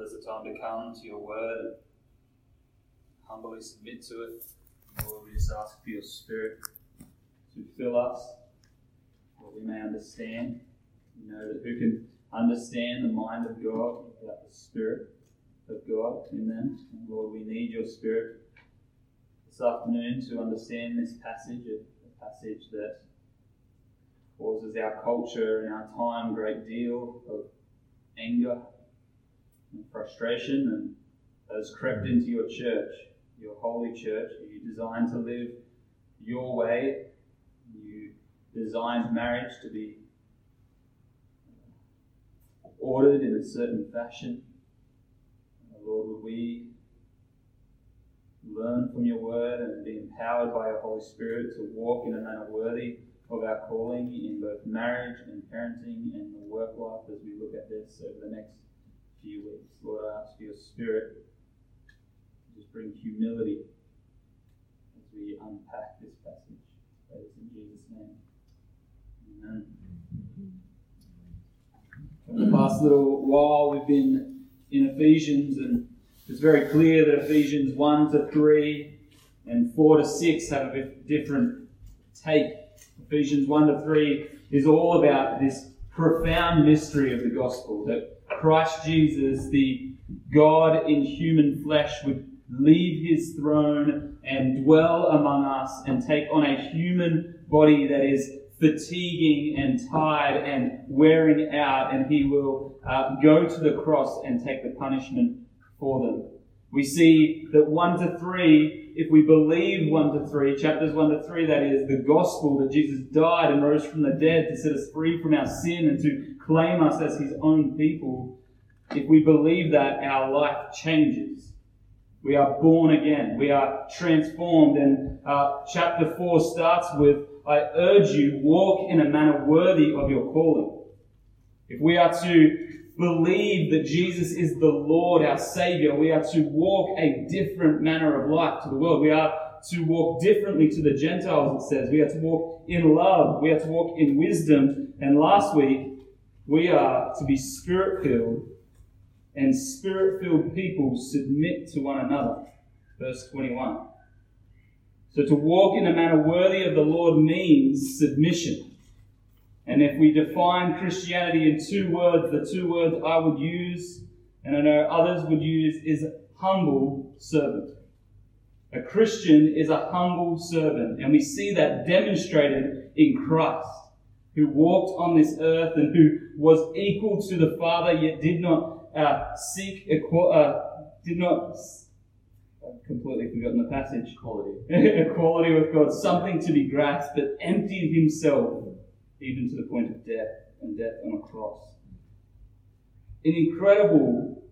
there's a time to come to your word and humbly submit to it. Lord, we just ask for your spirit to fill us, that we may understand. You know that who can understand the mind of God without the spirit of God in them? And Lord, we need your spirit this afternoon to understand this passage, a passage that causes our culture and our time a great deal of anger and frustration and has crept into your church, your holy church. You designed to live your way. You designed marriage to be ordered in a certain fashion. Lord, would we learn from your word and be empowered by your Holy Spirit to walk in a manner worthy of our calling in both marriage and parenting and the work life as we look at this over the next few weeks. Lord, I ask your Spirit to just bring humility as we unpack this passage. Pray this in Jesus' name. Amen. For the past little while, we've been in Ephesians, and it's very clear that Ephesians 1 to 3 and 4 to 6 have a bit different take. Ephesians 1 to 3 is all about this profound mystery of the gospel that Christ Jesus, the God in human flesh, would leave his throne and dwell among us and take on a human body that is fatiguing and tired and wearing out, and he will uh, go to the cross and take the punishment for them. We see that 1 to 3, if we believe 1 to 3, chapters 1 to 3, that is the gospel that Jesus died and rose from the dead to set us free from our sin and to claim us as his own people, if we believe that, our life changes. We are born again. We are transformed. And uh, chapter 4 starts with I urge you, walk in a manner worthy of your calling. If we are to believe that Jesus is the Lord, our Savior, we are to walk a different manner of life to the world. We are to walk differently to the Gentiles, it says. We are to walk in love. We are to walk in wisdom. And last week, we are to be spirit filled, and spirit filled people submit to one another. Verse 21. So to walk in a manner worthy of the Lord means submission. And if we define Christianity in two words, the two words I would use, and I know others would use, is humble servant. A Christian is a humble servant, and we see that demonstrated in Christ, who walked on this earth and who was equal to the Father, yet did not uh, seek equal, uh, did not. I've completely forgotten the passage. Equality. Equality with God, something to be grasped, but emptied himself even to the point of death and death on a cross. An incredible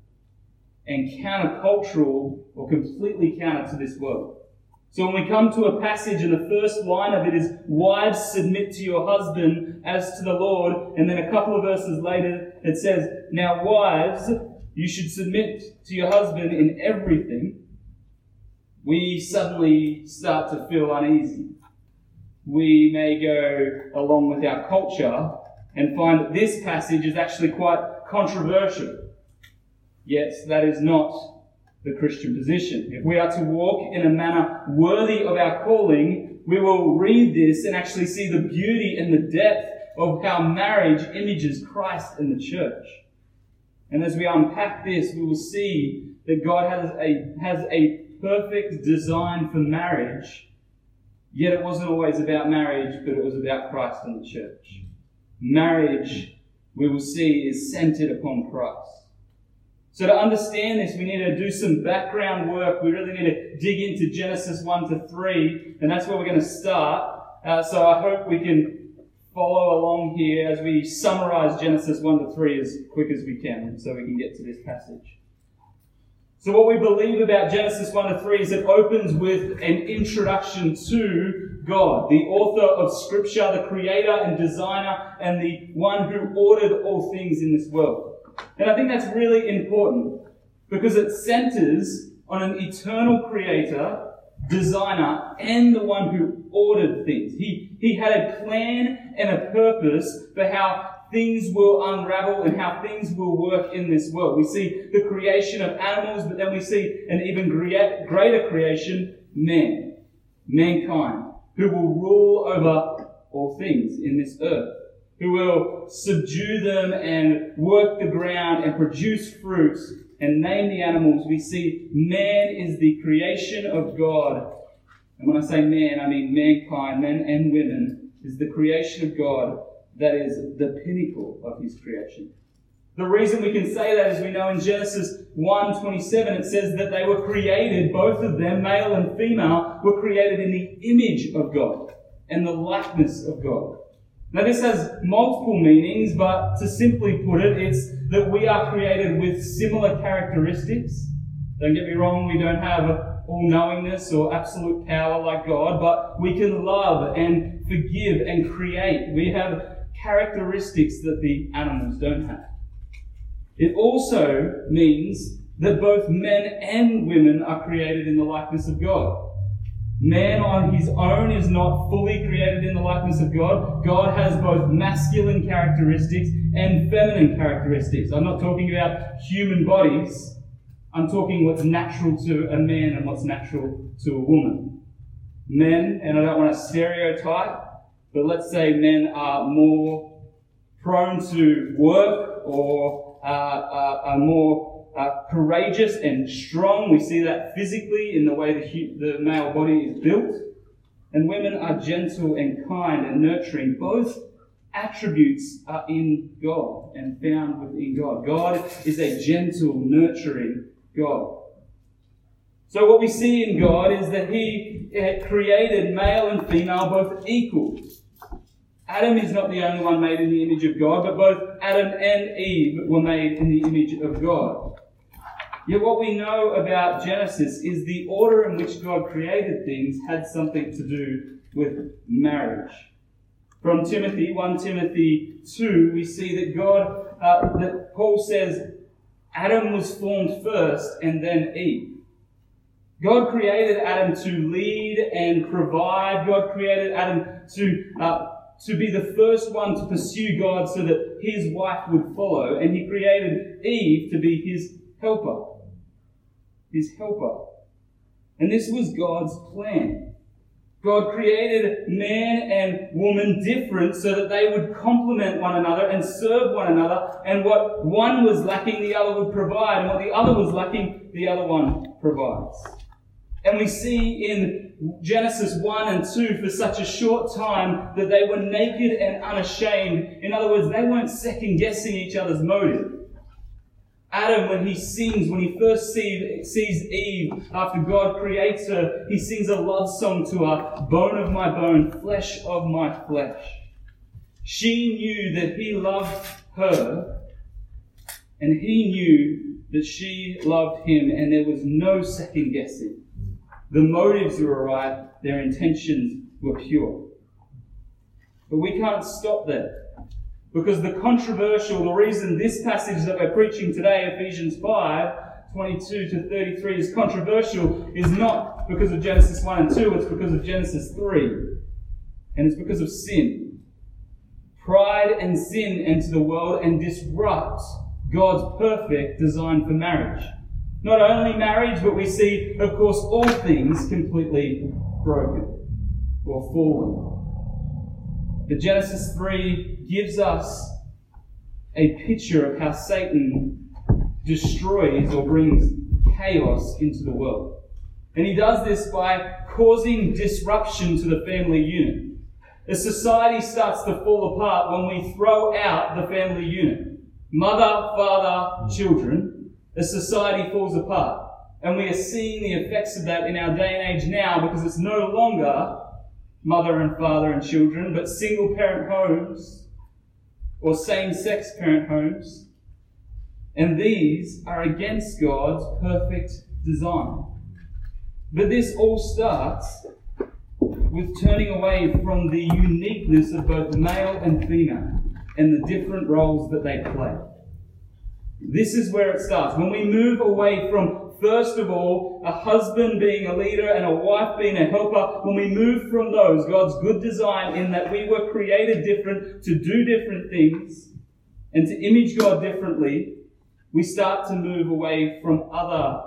and countercultural or completely counter to this world. So when we come to a passage and the first line of it is, Wives, submit to your husband as to the Lord, and then a couple of verses later it says, Now, wives, you should submit to your husband in everything, we suddenly start to feel uneasy we may go along with our culture and find that this passage is actually quite controversial. Yet that is not the Christian position. If we are to walk in a manner worthy of our calling, we will read this and actually see the beauty and the depth of how marriage images Christ in the church. And as we unpack this, we will see that God has a, has a perfect design for marriage Yet it wasn't always about marriage, but it was about Christ and the church. Marriage, we will see, is centered upon Christ. So to understand this, we need to do some background work. We really need to dig into Genesis 1 to 3, and that's where we're going to start. Uh, so I hope we can follow along here as we summarize Genesis 1 to 3 as quick as we can, so we can get to this passage. So, what we believe about Genesis 1 to 3 is it opens with an introduction to God, the author of Scripture, the creator and designer, and the one who ordered all things in this world. And I think that's really important because it centers on an eternal creator, designer, and the one who ordered things. He, he had a plan and a purpose for how things will unravel and how things will work in this world. We see the creation of animals, but then we see an even greater creation, man, mankind, who will rule over all things in this earth, who will subdue them and work the ground and produce fruits and name the animals. We see man is the creation of God. And when I say man, I mean mankind, men and women, is the creation of God that is the pinnacle of his creation. The reason we can say that is we know in Genesis 1:27 it says that they were created, both of them, male and female, were created in the image of God and the likeness of God. Now this has multiple meanings, but to simply put it, it's that we are created with similar characteristics. Don't get me wrong, we don't have all knowingness or absolute power like God, but we can love and forgive and create. We have characteristics that the animals don't have. It also means that both men and women are created in the likeness of God. Man on his own is not fully created in the likeness of God. God has both masculine characteristics and feminine characteristics. I'm not talking about human bodies. I'm talking what's natural to a man and what's natural to a woman. Men, and I don't want to stereotype, but let's say men are more prone to work or uh, uh, are more uh, courageous and strong. We see that physically in the way the, the male body is built. And women are gentle and kind and nurturing. Both attributes are in God and found within God. God is a gentle, nurturing God. So what we see in God is that He created male and female both equal. Adam is not the only one made in the image of God, but both Adam and Eve were made in the image of God. Yet what we know about Genesis is the order in which God created things had something to do with marriage. From Timothy, 1 Timothy 2, we see that God, uh, that Paul says, Adam was formed first and then Eve. God created Adam to lead and provide. God created Adam to, uh, to be the first one to pursue God so that his wife would follow. And he created Eve to be his helper. His helper. And this was God's plan. God created man and woman different so that they would complement one another and serve one another. And what one was lacking, the other would provide. And what the other was lacking, the other one provides. And we see in Genesis 1 and 2 for such a short time that they were naked and unashamed. In other words, they weren't second guessing each other's motive. Adam, when he sings, when he first see, sees Eve after God creates her, he sings a love song to her, bone of my bone, flesh of my flesh. She knew that he loved her, and he knew that she loved him, and there was no second guessing. The motives were right, their intentions were pure. But we can't stop there. Because the controversial, the reason this passage that we're preaching today, Ephesians 5, 22 to 33, is controversial is not because of Genesis 1 and 2, it's because of Genesis 3. And it's because of sin. Pride and sin enter the world and disrupt God's perfect design for marriage. Not only marriage, but we see, of course, all things completely broken or fallen. The Genesis 3 gives us a picture of how Satan destroys or brings chaos into the world. And he does this by causing disruption to the family unit. A society starts to fall apart when we throw out the family unit. Mother, father, children. A society falls apart. And we are seeing the effects of that in our day and age now because it's no longer mother and father and children, but single parent homes or same sex parent homes. And these are against God's perfect design. But this all starts with turning away from the uniqueness of both male and female and the different roles that they play. This is where it starts. When we move away from First of all, a husband being a leader and a wife being a helper, when we move from those, God's good design in that we were created different to do different things, and to image God differently, we start to move away from other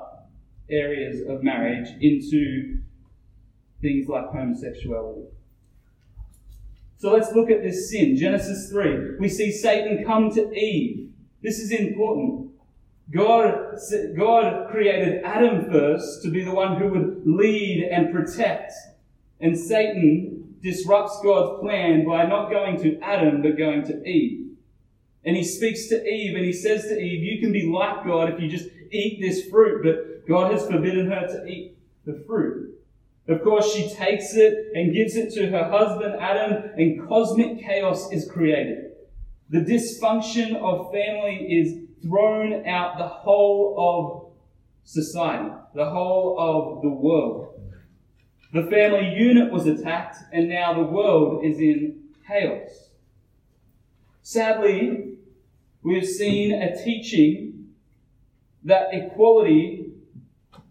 areas of marriage into things like homosexuality. So let's look at this sin. Genesis 3. We see Satan come to Eve. This is important. God, God created Adam first to be the one who would lead and protect. And Satan disrupts God's plan by not going to Adam, but going to Eve. And he speaks to Eve and he says to Eve, You can be like God if you just eat this fruit, but God has forbidden her to eat the fruit. Of course, she takes it and gives it to her husband Adam, and cosmic chaos is created. The dysfunction of family is thrown out the whole of society, the whole of the world. The family unit was attacked, and now the world is in chaos. Sadly, we have seen a teaching that equality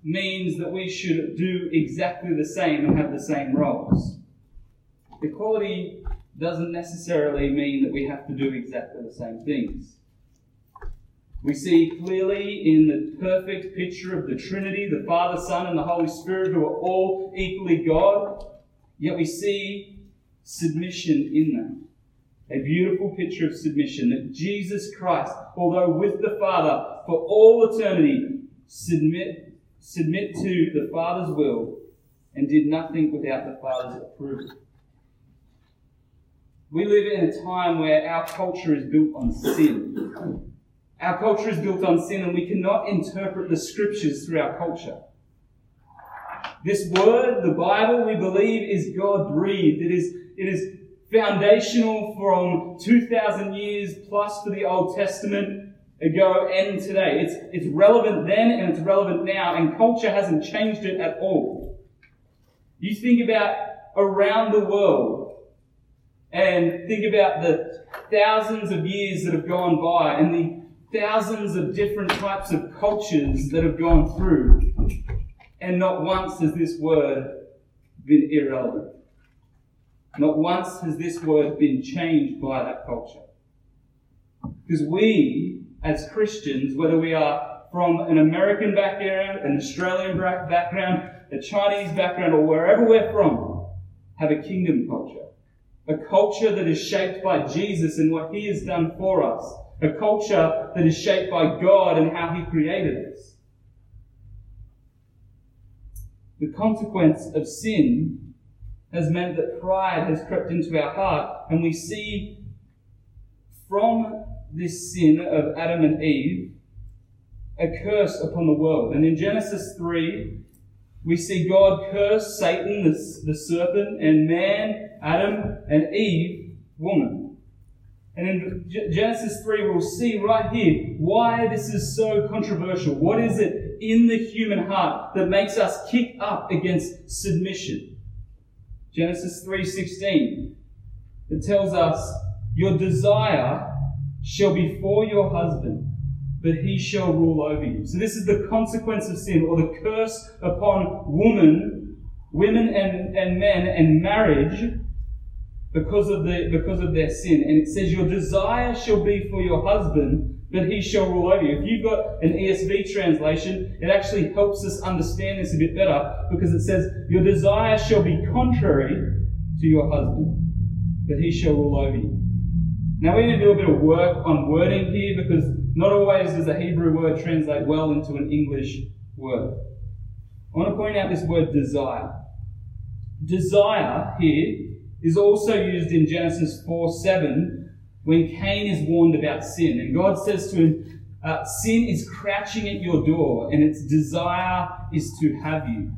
means that we should do exactly the same and have the same roles. Equality doesn't necessarily mean that we have to do exactly the same things. We see clearly in the perfect picture of the Trinity, the Father, Son, and the Holy Spirit, who are all equally God, yet we see submission in them. A beautiful picture of submission that Jesus Christ, although with the Father for all eternity, submit, submit to the Father's will and did nothing without the Father's approval. We live in a time where our culture is built on sin. Our culture is built on sin, and we cannot interpret the scriptures through our culture. This word, the Bible, we believe is God breathed. It is, it is foundational from 2,000 years plus for the Old Testament ago and today. It's, it's relevant then and it's relevant now, and culture hasn't changed it at all. You think about around the world and think about the thousands of years that have gone by and the thousands of different types of cultures that have gone through, and not once has this word been irrelevant. Not once has this word been changed by that culture. Because we, as Christians, whether we are from an American background, an Australian background, a Chinese background, or wherever we're from, have a kingdom culture. A culture that is shaped by Jesus and what He has done for us a culture that is shaped by God and how He created us. The consequence of sin has meant that pride has crept into our heart, and we see from this sin of Adam and Eve a curse upon the world. And in Genesis 3, we see God curse Satan, the, the serpent, and man, Adam, and Eve, woman. And in Genesis 3, we'll see right here why this is so controversial. What is it in the human heart that makes us kick up against submission? Genesis 3:16. It tells us, "Your desire shall be for your husband, but he shall rule over you." So this is the consequence of sin, or the curse upon woman, women and, and men, and marriage because of, the, because of their sin. And it says, Your desire shall be for your husband, but he shall rule over you. If you've got an ESV translation, it actually helps us understand this a bit better because it says, Your desire shall be contrary to your husband, but he shall rule over you. Now we need to do a bit of work on wording here because not always does a Hebrew word translate well into an English word. I want to point out this word desire. Desire here is also used in Genesis 4 7 when Cain is warned about sin. And God says to him, uh, Sin is crouching at your door, and its desire is to have you.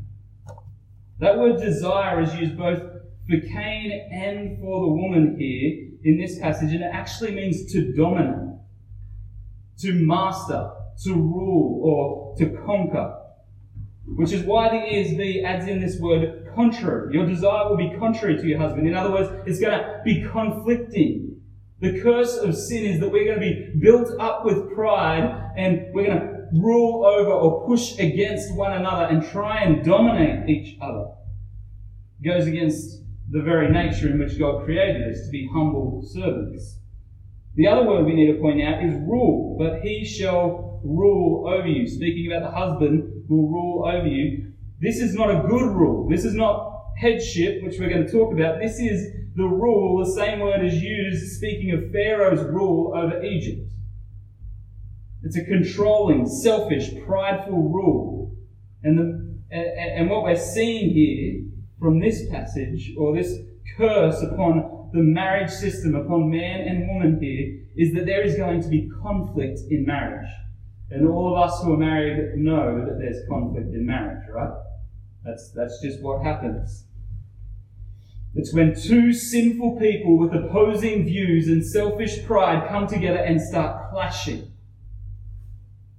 That word desire is used both for Cain and for the woman here in this passage, and it actually means to dominate, to master, to rule, or to conquer. Which is why the ESV adds in this word contrary. Your desire will be contrary to your husband. In other words, it's going to be conflicting. The curse of sin is that we're going to be built up with pride and we're going to rule over or push against one another and try and dominate each other. It goes against the very nature in which God created us to be humble servants. The other word we need to point out is rule, but he shall rule over you. Speaking about the husband will rule over you. This is not a good rule. This is not headship, which we're going to talk about. This is the rule, the same word is used speaking of Pharaoh's rule over Egypt. It's a controlling, selfish, prideful rule. And, the, and, what we're seeing here from this passage, or this curse upon the marriage system, upon man and woman here, is that there is going to be conflict in marriage. And all of us who are married know that there's conflict in marriage, right? That's, that's just what happens. It's when two sinful people with opposing views and selfish pride come together and start clashing.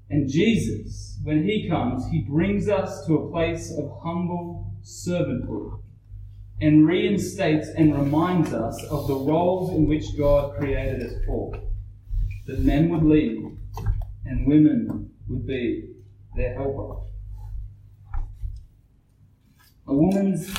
And Jesus, when He comes, He brings us to a place of humble servanthood and reinstates and reminds us of the roles in which God created us for. That men would lead and women would be their helper. A woman's,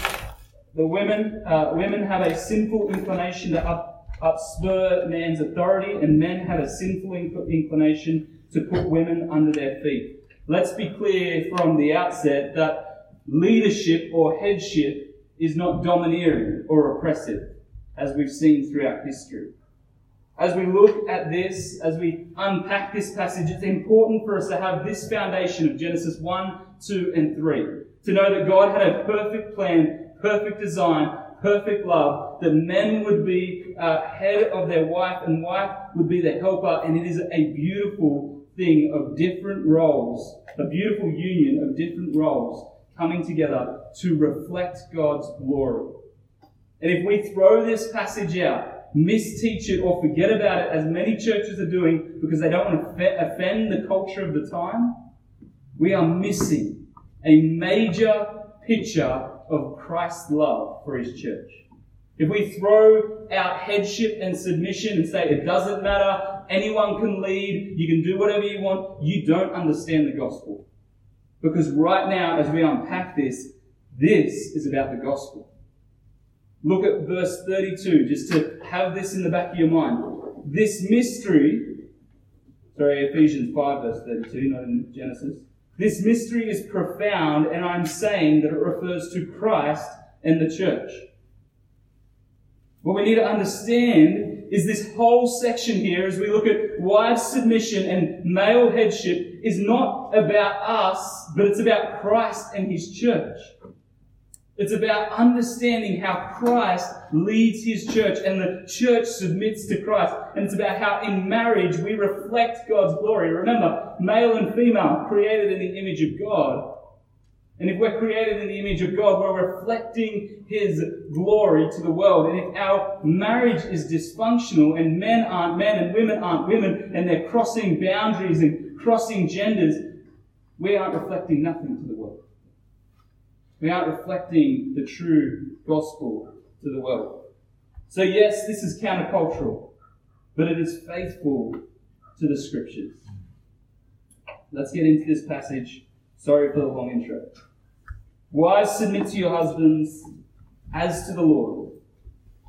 the women, uh, women have a sinful inclination to up, upspur man's authority, and men have a sinful inclination to put women under their feet. Let's be clear from the outset that leadership or headship is not domineering or oppressive, as we've seen throughout history. As we look at this, as we unpack this passage, it's important for us to have this foundation of Genesis 1, 2, and 3. To know that God had a perfect plan, perfect design, perfect love, that men would be uh, head of their wife and wife would be the helper, and it is a beautiful thing of different roles, a beautiful union of different roles coming together to reflect God's glory. And if we throw this passage out, misteach it, or forget about it, as many churches are doing because they don't want to offend the culture of the time, we are missing a major picture of Christ's love for his church. If we throw out headship and submission and say it doesn't matter, anyone can lead, you can do whatever you want, you don't understand the gospel. Because right now, as we unpack this, this is about the gospel. Look at verse 32, just to have this in the back of your mind. This mystery, sorry, Ephesians 5, verse 32, not in Genesis. This mystery is profound, and I'm saying that it refers to Christ and the church. What we need to understand is this whole section here, as we look at wives' submission and male headship, is not about us, but it's about Christ and his church. It's about understanding how Christ leads his church and the church submits to Christ. And it's about how in marriage we reflect God's glory. Remember, male and female created in the image of God. And if we're created in the image of God, we're reflecting His glory to the world. And if our marriage is dysfunctional and men aren't men and women aren't women and they're crossing boundaries and crossing genders, we aren't reflecting nothing to the world. We aren't reflecting the true gospel to the world. So, yes, this is countercultural, but it is faithful to the scriptures. Let's get into this passage. Sorry for the long intro. Wives, submit to your husbands as to the Lord.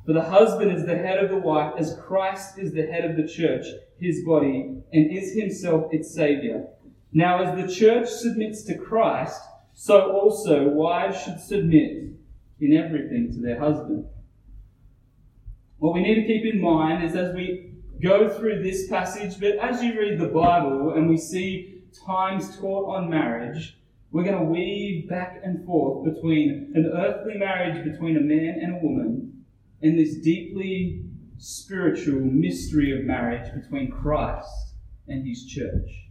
For the husband is the head of the wife, as Christ is the head of the church, his body, and is himself its Saviour. Now, as the church submits to Christ, so also wives should submit in everything to their husband. What we need to keep in mind is as we go through this passage, but as you read the Bible and we see times taught on marriage, we're going to weave back and forth between an earthly marriage between a man and a woman and this deeply spiritual mystery of marriage between Christ and his church.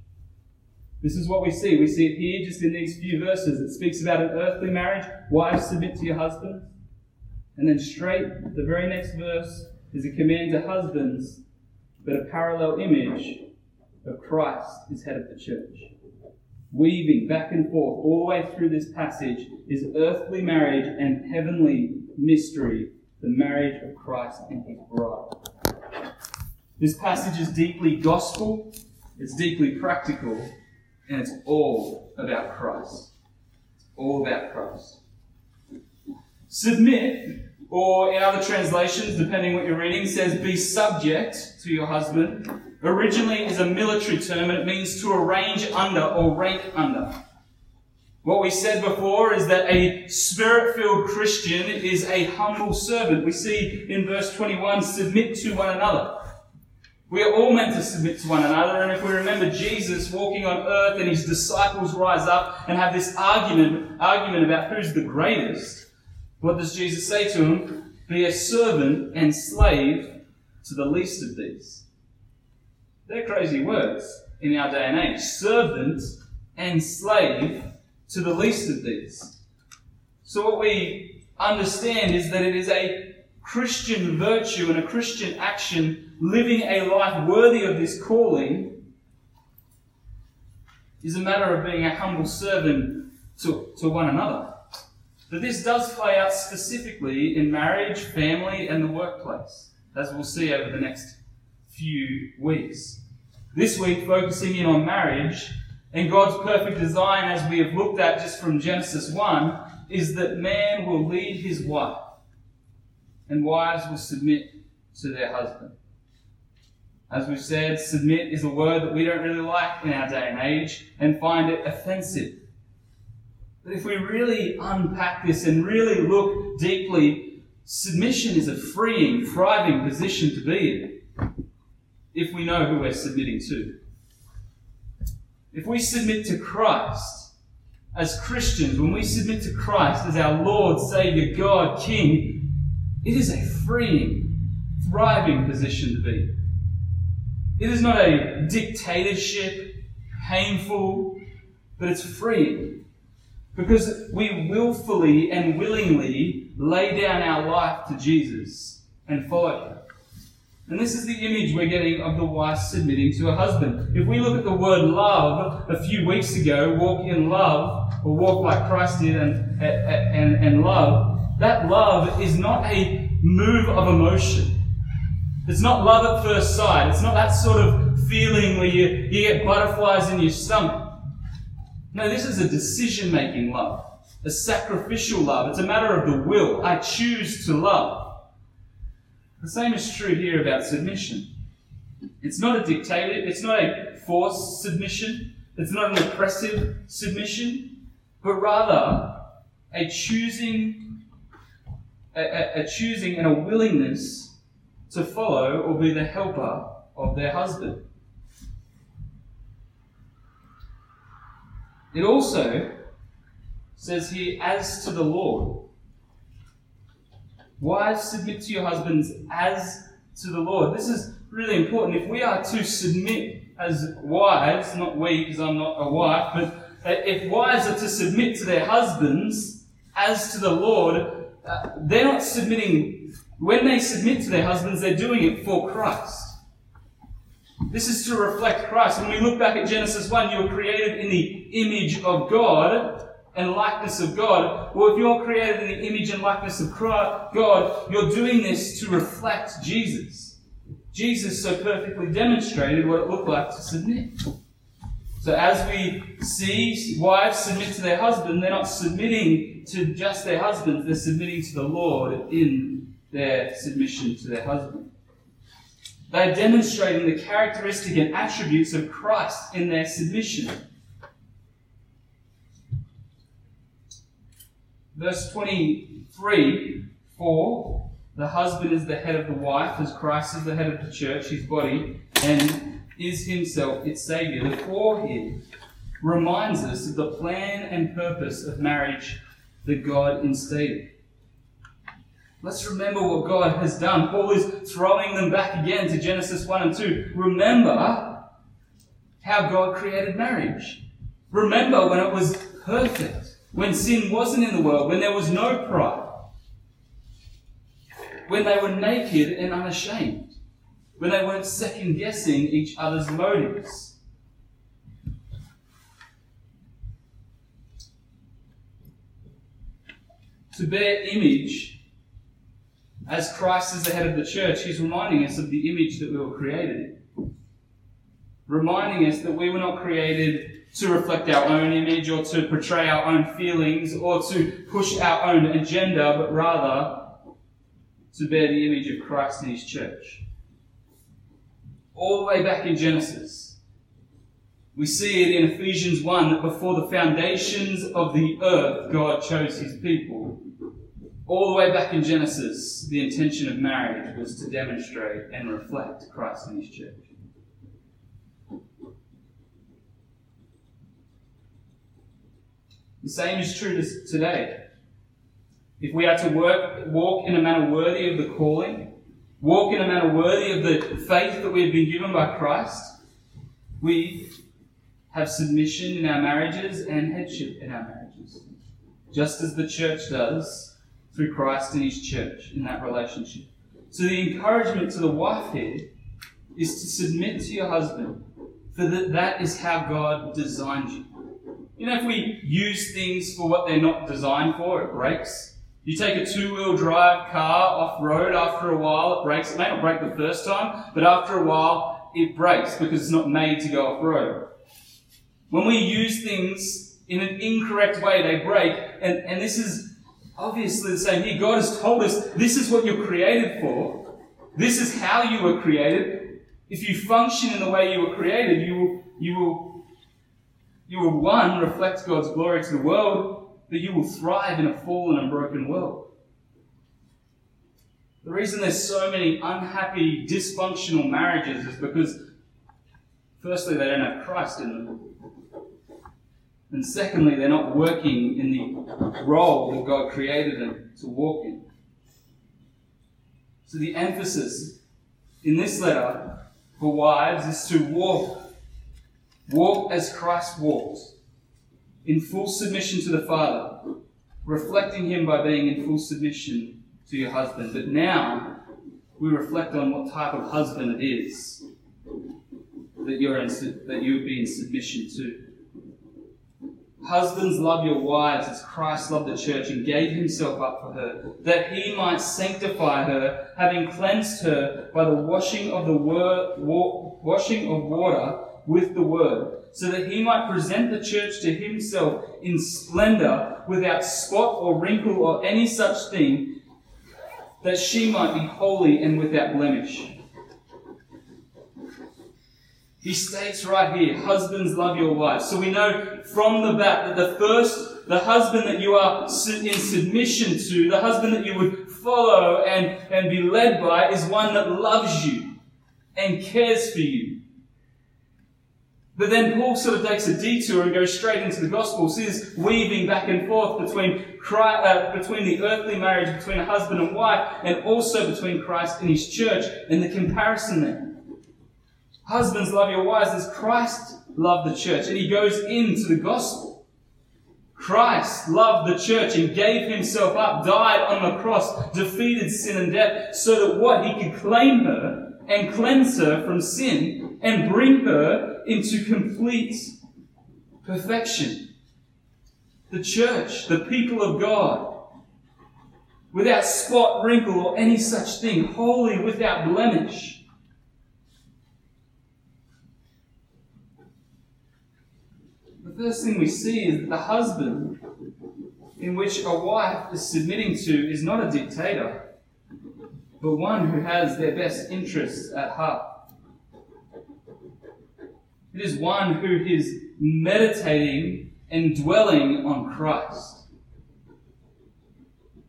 This is what we see. We see it here just in these few verses. It speaks about an earthly marriage. Wives, submit to your husbands. And then straight, the very next verse is a command to husbands, but a parallel image of Christ as head of the church. Weaving back and forth all the way through this passage is earthly marriage and heavenly mystery, the marriage of Christ and his bride. This passage is deeply gospel, it's deeply practical, and it's all about Christ. It's all about Christ. Submit or in other translations, depending what you're reading, says be subject to your husband, originally is a military term and it means to arrange under or rank under. What we said before is that a spirit filled Christian is a humble servant. We see in verse 21 submit to one another. We are all meant to submit to one another, and if we remember Jesus walking on earth and his disciples rise up and have this argument, argument about who's the greatest, what does Jesus say to him? Be a servant and slave to the least of these. They're crazy words in our day and age. Servant and slave to the least of these. So what we understand is that it is a Christian virtue and a Christian action, living a life worthy of this calling, is a matter of being a humble servant to, to one another. But this does play out specifically in marriage, family, and the workplace, as we'll see over the next few weeks. This week, focusing in on marriage and God's perfect design, as we have looked at just from Genesis 1, is that man will lead his wife and wives will submit to their husband. As we've said, submit is a word that we don't really like in our day and age and find it offensive. But if we really unpack this and really look deeply, submission is a freeing, thriving position to be in if we know who we're submitting to. If we submit to Christ as Christians, when we submit to Christ as our Lord, Savior, God, King, it is a freeing, thriving position to be. It is not a dictatorship, painful, but it's freeing. Because we willfully and willingly lay down our life to Jesus and follow Him. And this is the image we're getting of the wife submitting to her husband. If we look at the word love a few weeks ago, walk in love, or walk like Christ did and, and, and love, that love is not a move of emotion. It's not love at first sight. It's not that sort of feeling where you, you get butterflies in your stomach. No, this is a decision making love, a sacrificial love. It's a matter of the will. I choose to love. The same is true here about submission. It's not a dictator, it's not a forced submission, it's not an oppressive submission, but rather a choosing, a, a, choosing and a willingness to follow or be the helper of their husband. It also says here, as to the Lord. Wives, submit to your husbands as to the Lord. This is really important. If we are to submit as wives, not we, because I'm not a wife, but if wives are to submit to their husbands as to the Lord, uh, they're not submitting, when they submit to their husbands, they're doing it for Christ. This is to reflect Christ. When we look back at Genesis 1, you were created in the image of God and likeness of God. Well, if you're created in the image and likeness of Christ God, you're doing this to reflect Jesus. Jesus so perfectly demonstrated what it looked like to submit. So as we see wives submit to their husband, they're not submitting to just their husbands, they're submitting to the Lord in their submission to their husband. They're demonstrating the characteristic and attributes of Christ in their submission. Verse 23 For the husband is the head of the wife, as Christ is the head of the church, his body, and is himself its Saviour. The for here reminds us of the plan and purpose of marriage that God instated. Let's remember what God has done. Paul is throwing them back again to Genesis 1 and 2. Remember how God created marriage. Remember when it was perfect, when sin wasn't in the world, when there was no pride, when they were naked and unashamed, when they weren't second guessing each other's motives. To bear image as Christ is the head of the church, he's reminding us of the image that we were created in. Reminding us that we were not created to reflect our own image or to portray our own feelings or to push our own agenda, but rather to bear the image of Christ in his church. All the way back in Genesis, we see it in Ephesians 1 that before the foundations of the earth, God chose his people. All the way back in Genesis, the intention of marriage was to demonstrate and reflect Christ in his church. The same is true today. If we are to work, walk in a manner worthy of the calling, walk in a manner worthy of the faith that we have been given by Christ, we have submission in our marriages and headship in our marriages. Just as the church does through Christ and His church in that relationship. So the encouragement to the wife here is to submit to your husband, for that, that is how God designed you. You know, if we use things for what they're not designed for, it breaks. You take a two-wheel drive car off-road, after a while it breaks. It may not break the first time, but after a while it breaks because it's not made to go off-road. When we use things in an incorrect way, they break. And, and this is obviously the same here. God has told us this is what you're created for. This is how you were created. If you function in the way you were created, you will, you will, you will one, reflect God's glory to the world, but you will thrive in a fallen and broken world. The reason there's so many unhappy, dysfunctional marriages is because, firstly, they don't have Christ in them. And secondly, they're not working in the role that God created them to walk in. So the emphasis in this letter for wives is to walk. Walk as Christ walked in full submission to the Father, reflecting Him by being in full submission to your husband. But now we reflect on what type of husband it is that you're in, that you would be in submission to. Husbands, love your wives as Christ loved the church and gave himself up for her, that he might sanctify her, having cleansed her by the washing of the word, washing of water with the word so that he might present the church to himself in splendor, without spot or wrinkle or any such thing, that she might be holy and without blemish. He states right here, husbands love your wives. So we know from the bat that the first, the husband that you are in submission to, the husband that you would follow and, and be led by is one that loves you and cares for you. But then Paul sort of takes a detour and goes straight into the Gospels. He's weaving back and forth between, Christ, uh, between the earthly marriage between a husband and wife and also between Christ and his church and the comparison there. Husbands, love your wives as Christ loved the church. And he goes into the Gospel. Christ loved the church and gave himself up, died on the cross, defeated sin and death, so that what? He could claim her and cleanse her from sin and bring her into complete perfection. The church, the people of God, without spot, wrinkle, or any such thing, holy, without blemish. The first thing we see is that the husband in which a wife is submitting to is not a dictator, but one who has their best interests at heart. It is one who is meditating and dwelling on Christ.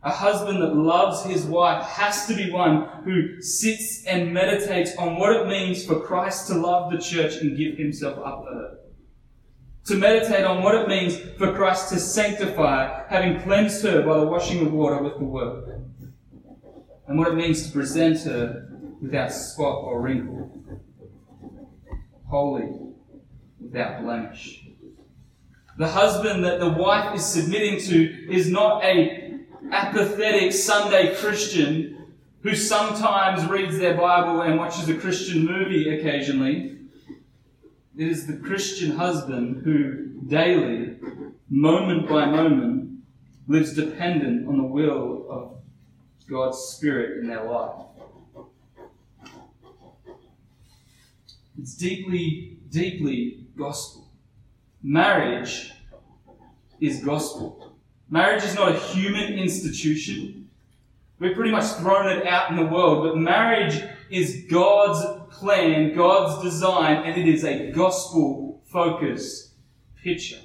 A husband that loves his wife has to be one who sits and meditates on what it means for Christ to love the church and give himself up for her. To meditate on what it means for Christ to sanctify, having cleansed her by the washing of water with the word. And what it means to present her without spot or wrinkle. Holy without blemish. The husband that the wife is submitting to is not a apathetic Sunday Christian who sometimes reads their Bible and watches a Christian movie occasionally. It is the Christian husband who daily, moment by moment, lives dependent on the will of God's Spirit in their life. It's deeply, deeply gospel. Marriage is gospel. Marriage is not a human institution. We've pretty much thrown it out in the world, but marriage is God's plan, God's design, and it is a gospel focused picture.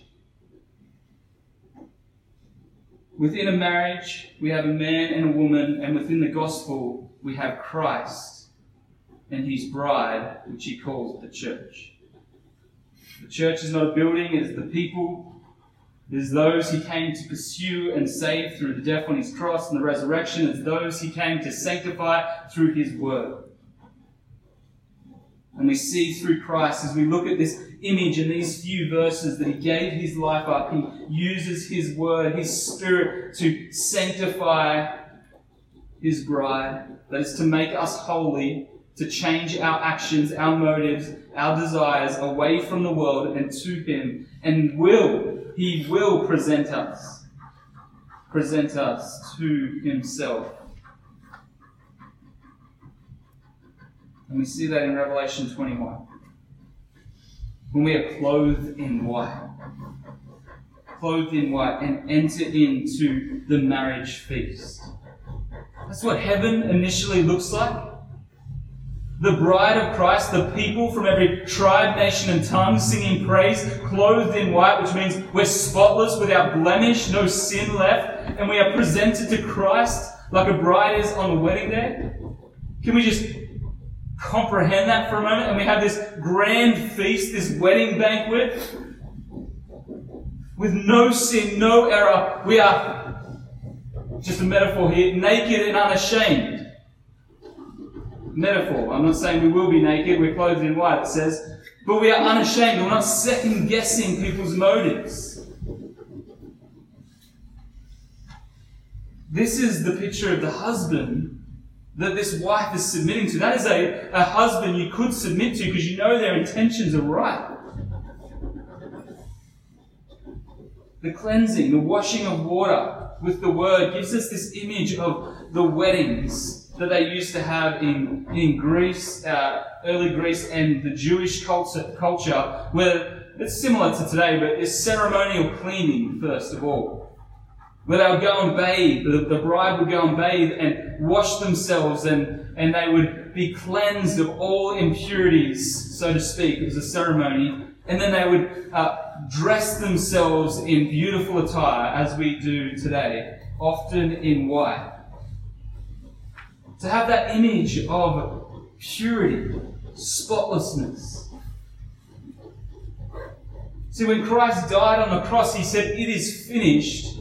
Within a marriage, we have a man and a woman, and within the gospel, we have Christ and his bride, which he calls the church. The church is not a building, it is the people it is those he came to pursue and save through the death on his cross and the resurrection. It's those he came to sanctify through his word. And we see through Christ as we look at this image and these few verses that he gave his life up. He uses his word, his spirit to sanctify his bride. That is to make us holy, to change our actions, our motives, our desires away from the world and to him. And will he will present us, present us to Himself. And we see that in Revelation 21. When we are clothed in white, clothed in white, and enter into the marriage feast. That's what heaven initially looks like the bride of Christ, the people from every tribe, nation, and tongue singing praise, clothed in white, which means we're spotless, without blemish, no sin left, and we are presented to Christ like a bride is on the wedding day. Can we just comprehend that for a moment? And we have this grand feast, this wedding banquet, with no sin, no error. We are, just a metaphor here, naked and unashamed metaphor. I'm not saying we will be naked, we're clothed in white, it says, but we are unashamed. We're not second guessing people's motives. This is the picture of the husband that this wife is submitting to. That is a, a husband you could submit to because you know their intentions are right. The cleansing, the washing of water with the word gives us this image of the weddings that they used to have in, in Greece, uh, early Greece, and the Jewish culture, culture, where it's similar to today, but it's ceremonial cleaning, first of all. Where they would go and bathe, the, the bride would go and bathe and wash themselves, and, and they would be cleansed of all impurities, so to speak. It was a ceremony. And then they would uh, dress themselves in beautiful attire, as we do today, often in white to have that image of purity, spotlessness. See, when Christ died on the cross, he said, It is finished.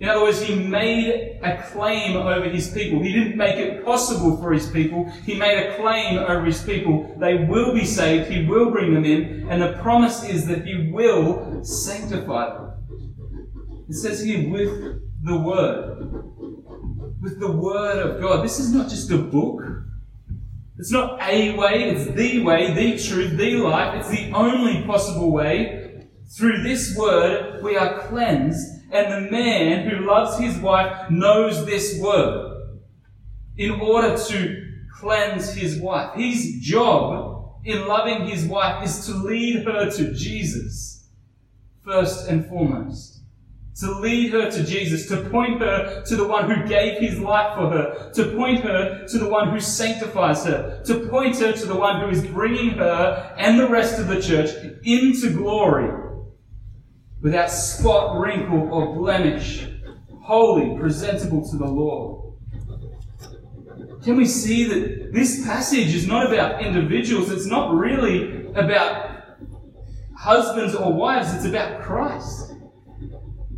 In other words, he made a claim over his people. He didn't make it possible for his people. He made a claim over his people. They will be saved. He will bring them in. And the promise is that he will sanctify them. It says here, with the word with the Word of God. This is not just a book. It's not a way, it's the way, the truth, the life. It's the only possible way. Through this Word, we are cleansed, and the man who loves his wife knows this Word in order to cleanse his wife. His job in loving his wife is to lead her to Jesus, first and foremost to lead her to Jesus, to point her to the one who gave his life for her, to point her to the one who sanctifies her, to point her to the one who is bringing her and the rest of the church into glory without spot, wrinkle, or blemish, holy, presentable to the Lord. Can we see that this passage is not about individuals? It's not really about husbands or wives, it's about Christ.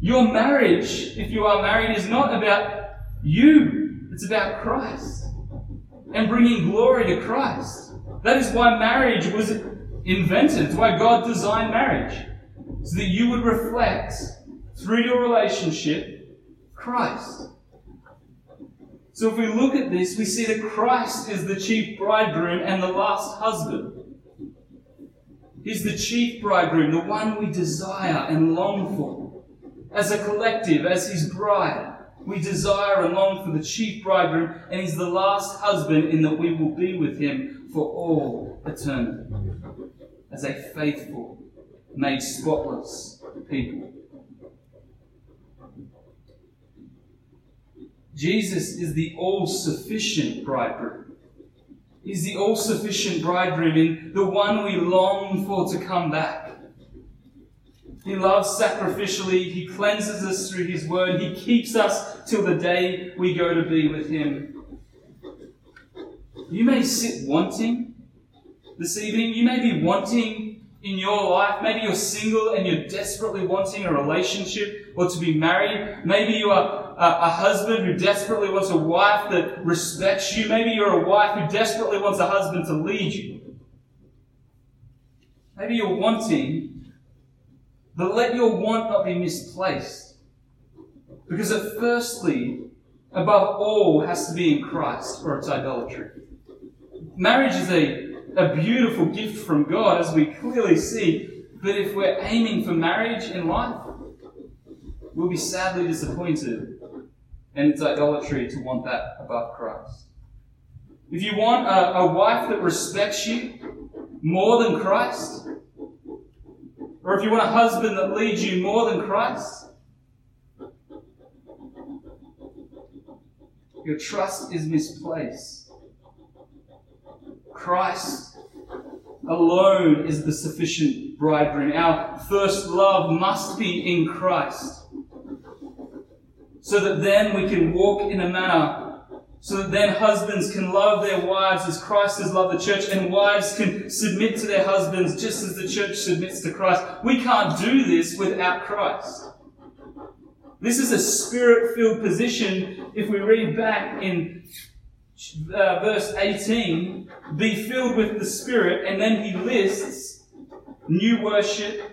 Your marriage, if you are married, is not about you, it's about Christ and bringing glory to Christ. That is why marriage was invented. It's why God designed marriage. So that you would reflect through your relationship Christ. So if we look at this, we see that Christ is the chief bridegroom and the last husband. He's the chief bridegroom, the one we desire and long for. As a collective, as his bride, we desire and long for the chief bridegroom, and he's the last husband in that we will be with him for all eternity. As a faithful, made spotless people. Jesus is the all sufficient bridegroom. He's the all sufficient bridegroom and the one we long for to come back. He loves sacrificially. He cleanses us through His word. He keeps us till the day we go to be with Him. You may sit wanting this evening. You may be wanting in your life. Maybe you're single and you're desperately wanting a relationship or to be married. Maybe you are a, a, husband who desperately wants a wife that respects you. Maybe you're a wife who desperately wants a husband to lead you. Maybe you're wanting, but let your want not be misplaced. Because it firstly, above all, has to be in Christ or it's idolatry. Marriage is a a beautiful gift from God, as we clearly see. But if we're aiming for marriage in life, we'll be sadly disappointed. And it's idolatry to want that above Christ. If you want a, a wife that respects you more than Christ, or if you want a husband that leads you more than Christ, your trust is misplaced. Christ alone is the sufficient bridegroom. Our first love must be in Christ. So that then we can walk in a manner so that then husbands can love their wives as Christ has loved the church, and wives can submit to their husbands just as the church submits to Christ. We can't do this without Christ. This is a spirit filled position. If we read back in uh, verse 18, be filled with the Spirit, and then he lists new worship,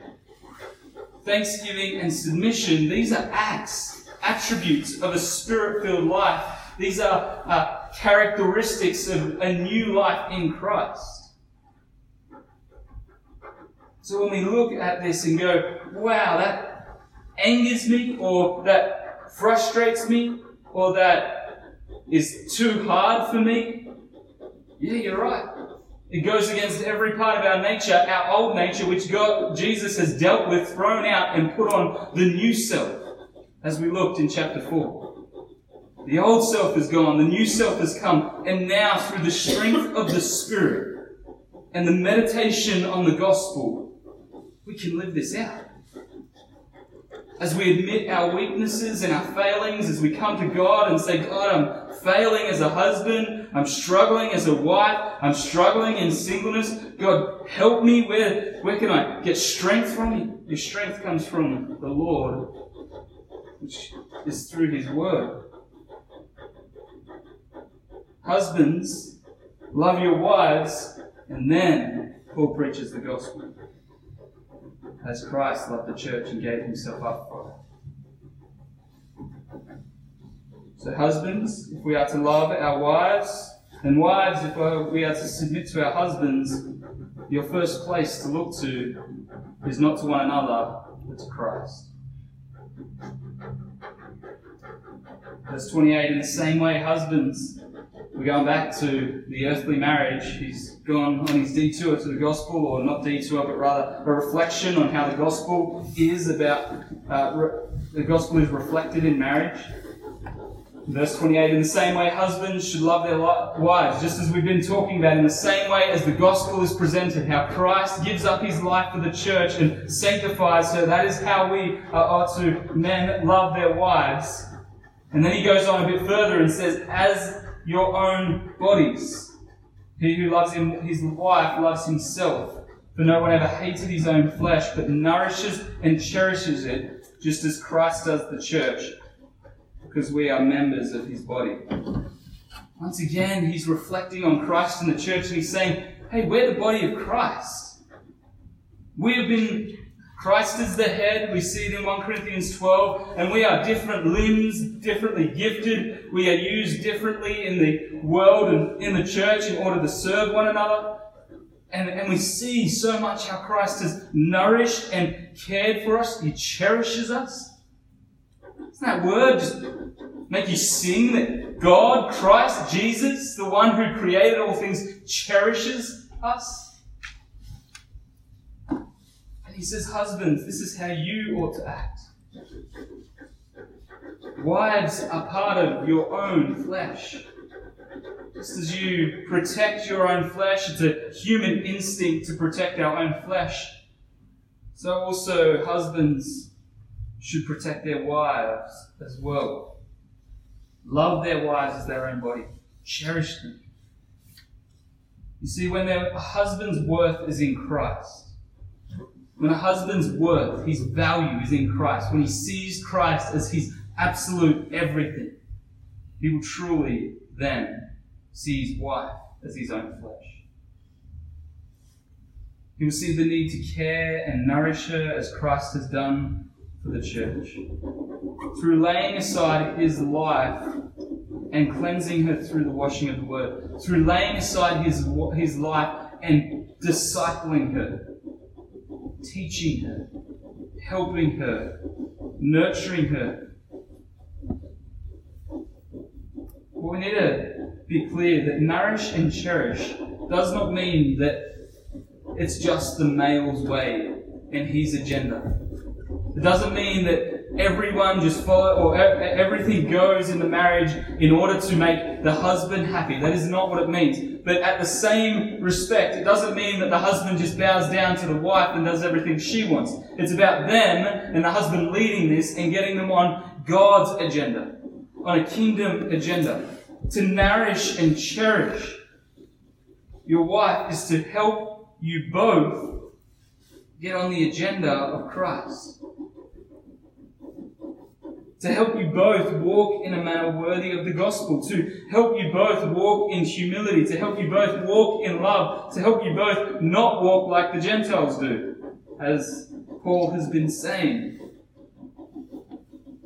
thanksgiving, and submission. These are acts, attributes of a spirit filled life. These are uh, characteristics of a new life in Christ. So when we look at this and go, wow, that angers me, or that frustrates me, or that is too hard for me? Yeah, you're right. It goes against every part of our nature, our old nature, which God, Jesus has dealt with, thrown out, and put on the new self, as we looked in chapter 4. The old self is gone, the new self has come, and now through the strength of the Spirit and the meditation on the gospel, we can live this out as we admit our weaknesses and our failings, as we come to God and say, God, I'm failing as a husband, I'm struggling as a wife, I'm struggling in singleness. God, help me. Where, where can I get strength from you? Your strength comes from the Lord, which is through His Word. Husbands, love your wives, and then Paul preaches the gospel as Christ loved the church and gave himself up for it. So, husbands, if we are to love our wives, and wives, if uh, we are to submit to our husbands, your first place to look to is not to one another, but to Christ. Verse 28 In the same way, husbands, we're going back to the earthly marriage. He's gone on his detour to the gospel, or not detour, but rather a reflection on how the gospel is about, uh, re- the gospel is reflected in marriage. Verse 28 In the same way, husbands should love their wives, just as we've been talking about, in the same way as the gospel is presented, how Christ gives up his life for the church and sanctifies her. That is how we are to men love their wives. And then he goes on a bit further and says, As your own bodies. He who loves him, his wife loves himself. For no one ever hated his own flesh, but nourishes and cherishes it, just as Christ does the church, because we are members of his body. Once again, he's reflecting on Christ and the church, and he's saying, Hey, we're the body of Christ. We have been Christ is the head. We see it in 1 Corinthians 12. And we are different limbs, differently gifted. We are used differently in the world and in the church in order to serve one another. And, and we see so much how Christ has nourished and cared for us. He cherishes us. Doesn't that word just make you sing that God, Christ, Jesus, the one who created all things, cherishes us? He says, Husbands, this is how you ought to act. wives are part of your own flesh. Just as you protect your own flesh, it's a human instinct to protect our own flesh. So also husbands should protect their wives as well. Love their wives as their own body. Cherish them. You see, when their husband's worth is in Christ, when a husband's worth, his value is in Christ, when he sees Christ as his absolute everything, he will truly then see his wife as his own flesh. He will see the need to care and nourish her as Christ has done for the church. Through laying aside his life and cleansing her through the washing of the word, through laying aside his, his life and discipling her, teaching her, helping her, nurturing her. But we need to be clear that nourish and cherish does not mean that it's just the male's way and his agenda. It doesn't mean that everyone just follow, or everything goes in the marriage in order to make the husband happy. That is not what it means. But at the same respect, it doesn't mean that the husband just bows down to the wife and does everything she wants. It's about them and the husband leading this and getting them on God's agenda, on a kingdom agenda. To nourish and cherish your wife is to help you both get on the agenda of Christ to help you both walk in a manner worthy of the gospel, to help you both walk in humility, to help you both walk in love, to help you both not walk like the Gentiles do, as Paul has been saying.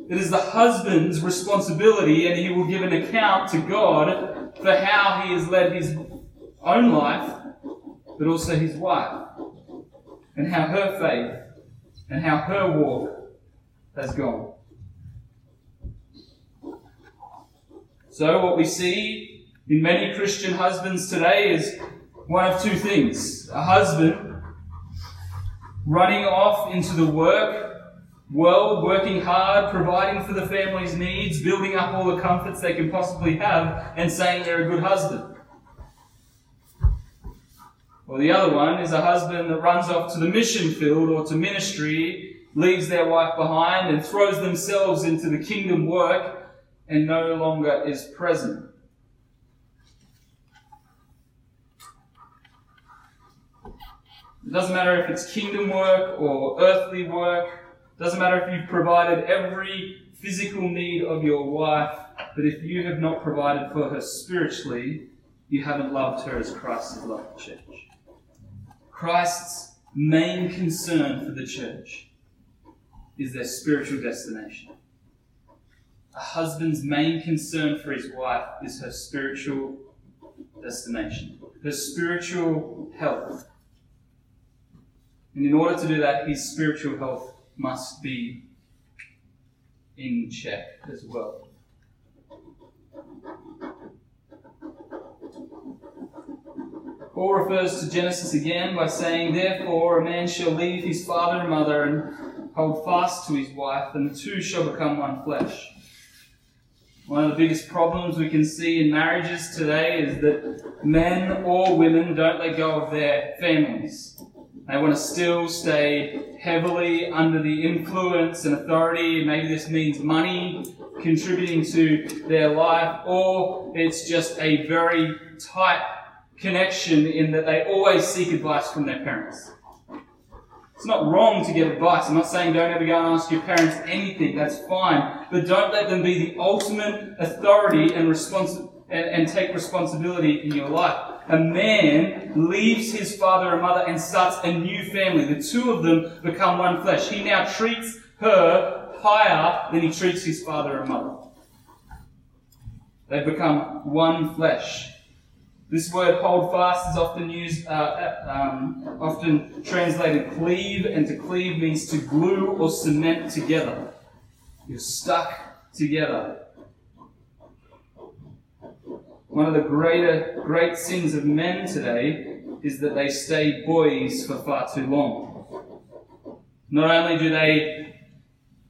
It is the husband's responsibility, and he will give an account to God for how he has led his own life, but also his wife, and how her faith and how her walk has gone. So, what we see in many Christian husbands today is one of two things. A husband running off into the work world, working hard, providing for the family's needs, building up all the comforts they can possibly have, and saying they're a good husband. Or the other one is a husband that runs off to the mission field or to ministry, leaves their wife behind, and throws themselves into the kingdom work and no longer is present. It doesn't matter if it's kingdom work or earthly work. It doesn't matter if you've provided every physical need of your wife, but if you have not provided for her spiritually, you haven't loved her as Christ has loved the church. Christ's main concern for the church is their spiritual destination. A husband's main concern for his wife is her spiritual destination, her spiritual health. And in order to do that, his spiritual health must be in check as well. Paul refers to Genesis again by saying, Therefore, a man shall leave his father and mother and hold fast to his wife, and the two shall become one flesh. One of the biggest problems we can see in marriages today is that men or women don't let go of their families. They want to still stay heavily under the influence and authority. Maybe this means money contributing to their life, or it's just a very tight connection in that they always seek advice from their parents. It's not wrong to get advice. I'm not saying don't ever go and ask your parents anything. That's fine. But don't let them be the ultimate authority and, and, and take responsibility in your life. A man leaves his father and mother and starts a new family. The two of them become one flesh. He now treats her higher than he treats his father and mother. They become one flesh. This word hold fast is often used, uh, uh, um, often translated cleave, and to cleave means to glue or cement together. You're stuck together. One of the greater, great sins of men today is that they stay boys for far too long. Not only do they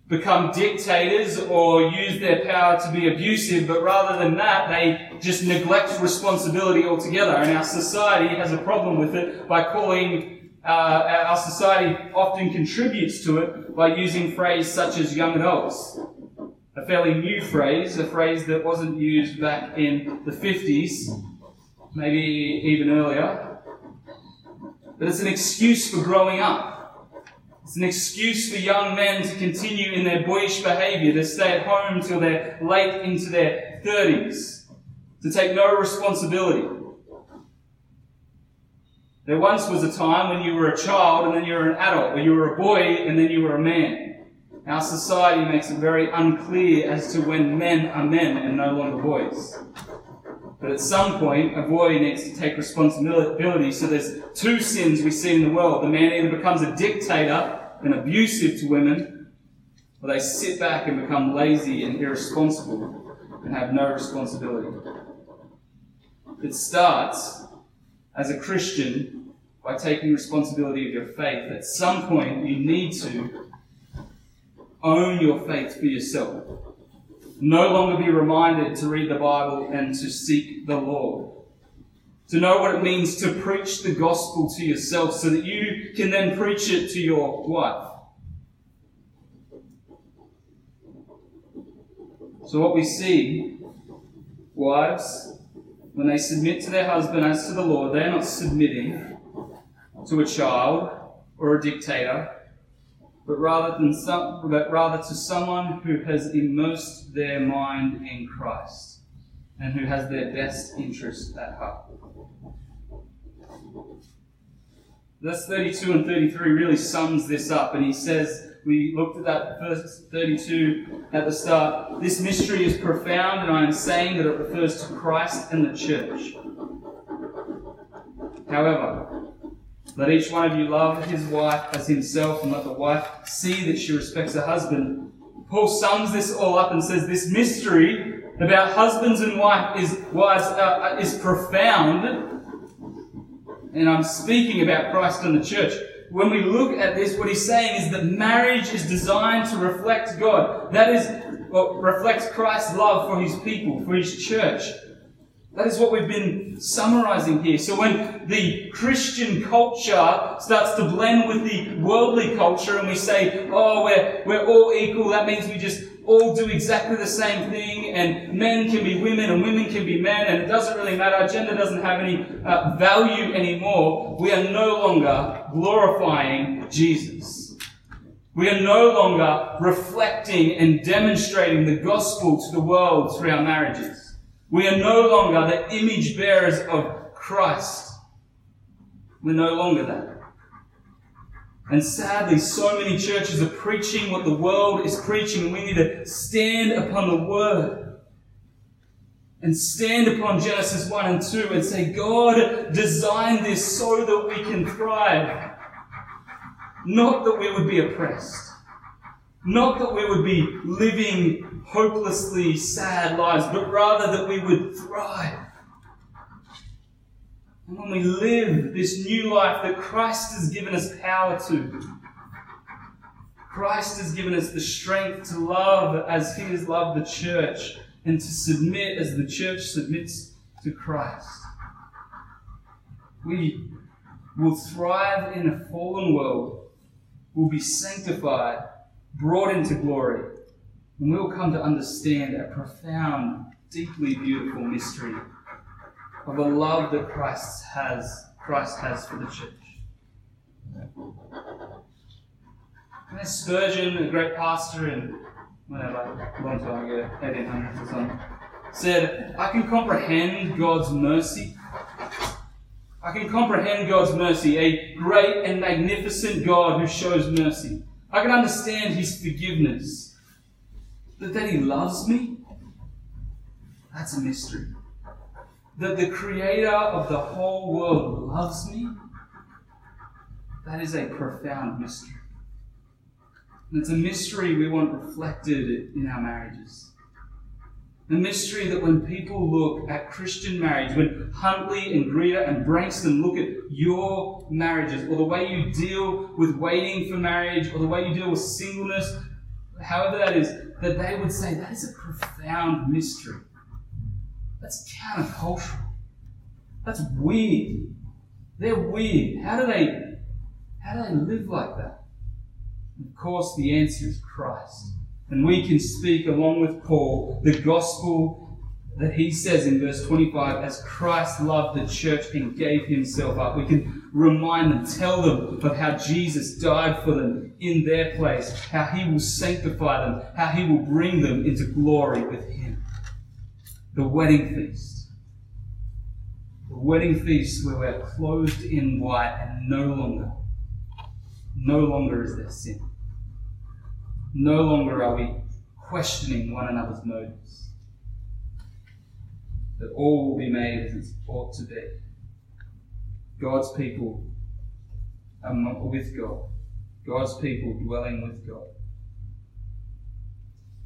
become dictators or use their power to be abusive, but rather than that, they just neglect responsibility altogether. And our society has a problem with it by calling, uh, our society often contributes to it by using phrases such as young adults. A fairly new phrase, a phrase that wasn't used back in the 50s, maybe even earlier. But it's an excuse for growing up. It's an excuse for young men to continue in their boyish behavior, to stay at home until they're late into their 30s, to take no responsibility. There once was a time when you were a child and then you were an adult, or you were a boy and then you were a man. Our society makes it very unclear as to when men are men and no longer boys. But at some point, a boy needs to take responsibility. So there's two sins we see in the world. The man either becomes a dictator and abusive to women, or they sit back and become lazy and irresponsible and have no responsibility. It starts as a Christian by taking responsibility of your faith. At some point, you need to own your faith for yourself. No longer be reminded to read the Bible and to seek the Lord to know what it means to preach the gospel to yourself so that you can then preach it to your wife. So, what we see, wives, when they submit to their husband as to the Lord, they are not submitting to a child or a dictator, but rather, than some, but rather to someone who has immersed their mind in Christ and who has their best interest at heart. Verse 32 and 33 really sums this up, and he says, we looked at that verse 32 at the start. This mystery is profound, and I am saying that it refers to Christ and the church. However, let each one of you love his wife as himself, and let the wife see that she respects her husband. Paul sums this all up and says this mystery about husbands and wife is, wives uh, is profound and I'm speaking about Christ and the church. When we look at this, what he's saying is that marriage is designed to reflect God. That is what reflects Christ's love for his people, for his church. That is what we've been summarizing here. So when the Christian culture starts to blend with the worldly culture and we say, oh, we're, we're all equal, that means we just all do exactly the same thing, and men can be women and women can be men, and it doesn't really matter. Gender doesn't have any uh, value anymore. We are no longer glorifying Jesus. We are no longer reflecting and demonstrating the gospel to the world through our marriages. We are no longer the image bearers of Christ. We're no longer that. And sadly, so many churches are preaching what the world is preaching, and we need to stand upon the word and stand upon Genesis 1 and 2 and say, God designed this so that we can thrive. Not that we would be oppressed. Not that we would be living hopelessly sad lives, but rather that we would thrive. And when we live this new life that Christ has given us power to, Christ has given us the strength to love as He has loved the church and to submit as the church submits to Christ. We will thrive in a fallen world, will be sanctified, brought into glory, and we will come to understand a profound, deeply beautiful mystery of the love that Christ has, Christ has for the church. And Spurgeon, a great pastor in whatever, long time ago, 1800s or something, said, I can comprehend God's mercy. I can comprehend God's mercy, a great and magnificent God who shows mercy. I can understand His forgiveness. But that He loves me, that's a mystery that the creator of the whole world loves me, that is a profound mystery. And it's a mystery we want reflected in our marriages. The mystery that when people look at Christian marriage, when Huntlee and Greta and Branxton look at your marriages, or the way you deal with waiting for marriage, or the way you deal with singleness, however that is, that they would say that is a profound mystery. That's countercultural. That's weird. They're weird. How do they how do they live like that? Of course, the answer is Christ. And we can speak along with Paul the gospel that he says in verse 25, as Christ loved the church and gave himself up. We can remind them, tell them of how Jesus died for them in their place, how he will sanctify them, how he will bring them into glory with him. The wedding feast. The wedding feast where we're clothed in white and no longer, no longer is there sin. No longer are we questioning one another's motives that all will be made as it ought to be. God's people are with God. God's people dwelling with God.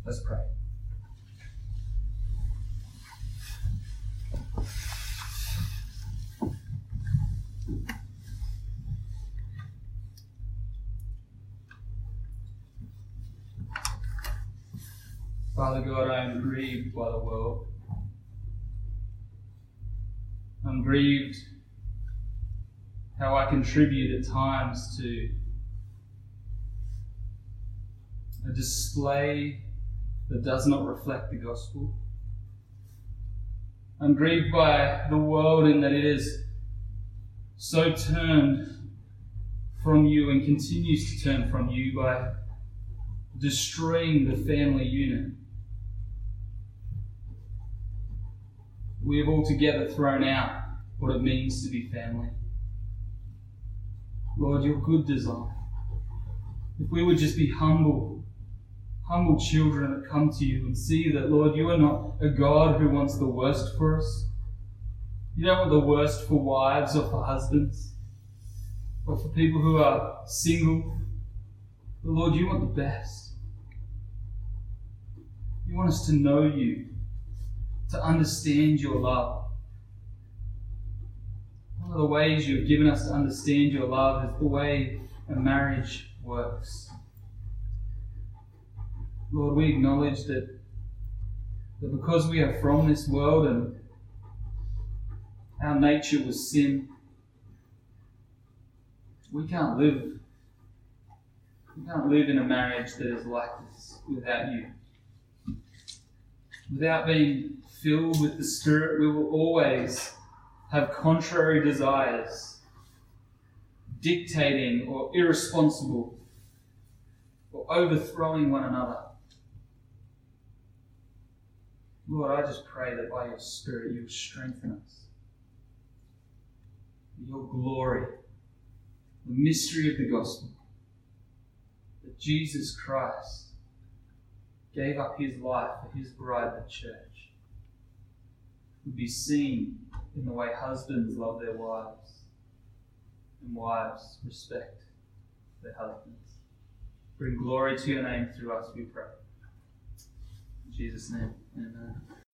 Let's pray. Father God, I am grieved by the world. I'm grieved how I contribute at times to a display that does not reflect the gospel. I'm grieved by the world in that it is so turned from you and continues to turn from you by destroying the family unit. We have altogether thrown out what it means to be family. Lord, your good design. If we would just be humble, humble children that come to you and see that, Lord, you are not a God who wants the worst for us. You don't want the worst for wives or for husbands or for people who are single. But Lord, you want the best. You want us to know you to understand your love. One of the ways you've given us to understand your love is the way a marriage works. Lord, we acknowledge that, that because we are from this world and our nature was sin, we can't live. We can't live in a marriage that is like this without you. Without being filled with the Spirit, we will always have contrary desires, dictating or irresponsible, or overthrowing one another. Lord, I just pray that by your Spirit you will strengthen us. Your glory, the mystery of the gospel, that Jesus Christ gave up his life for his bride, the church, would be seen in the way husbands love their wives and wives respect their husbands. Bring glory to your name through us, we pray. In Jesus' name, amen.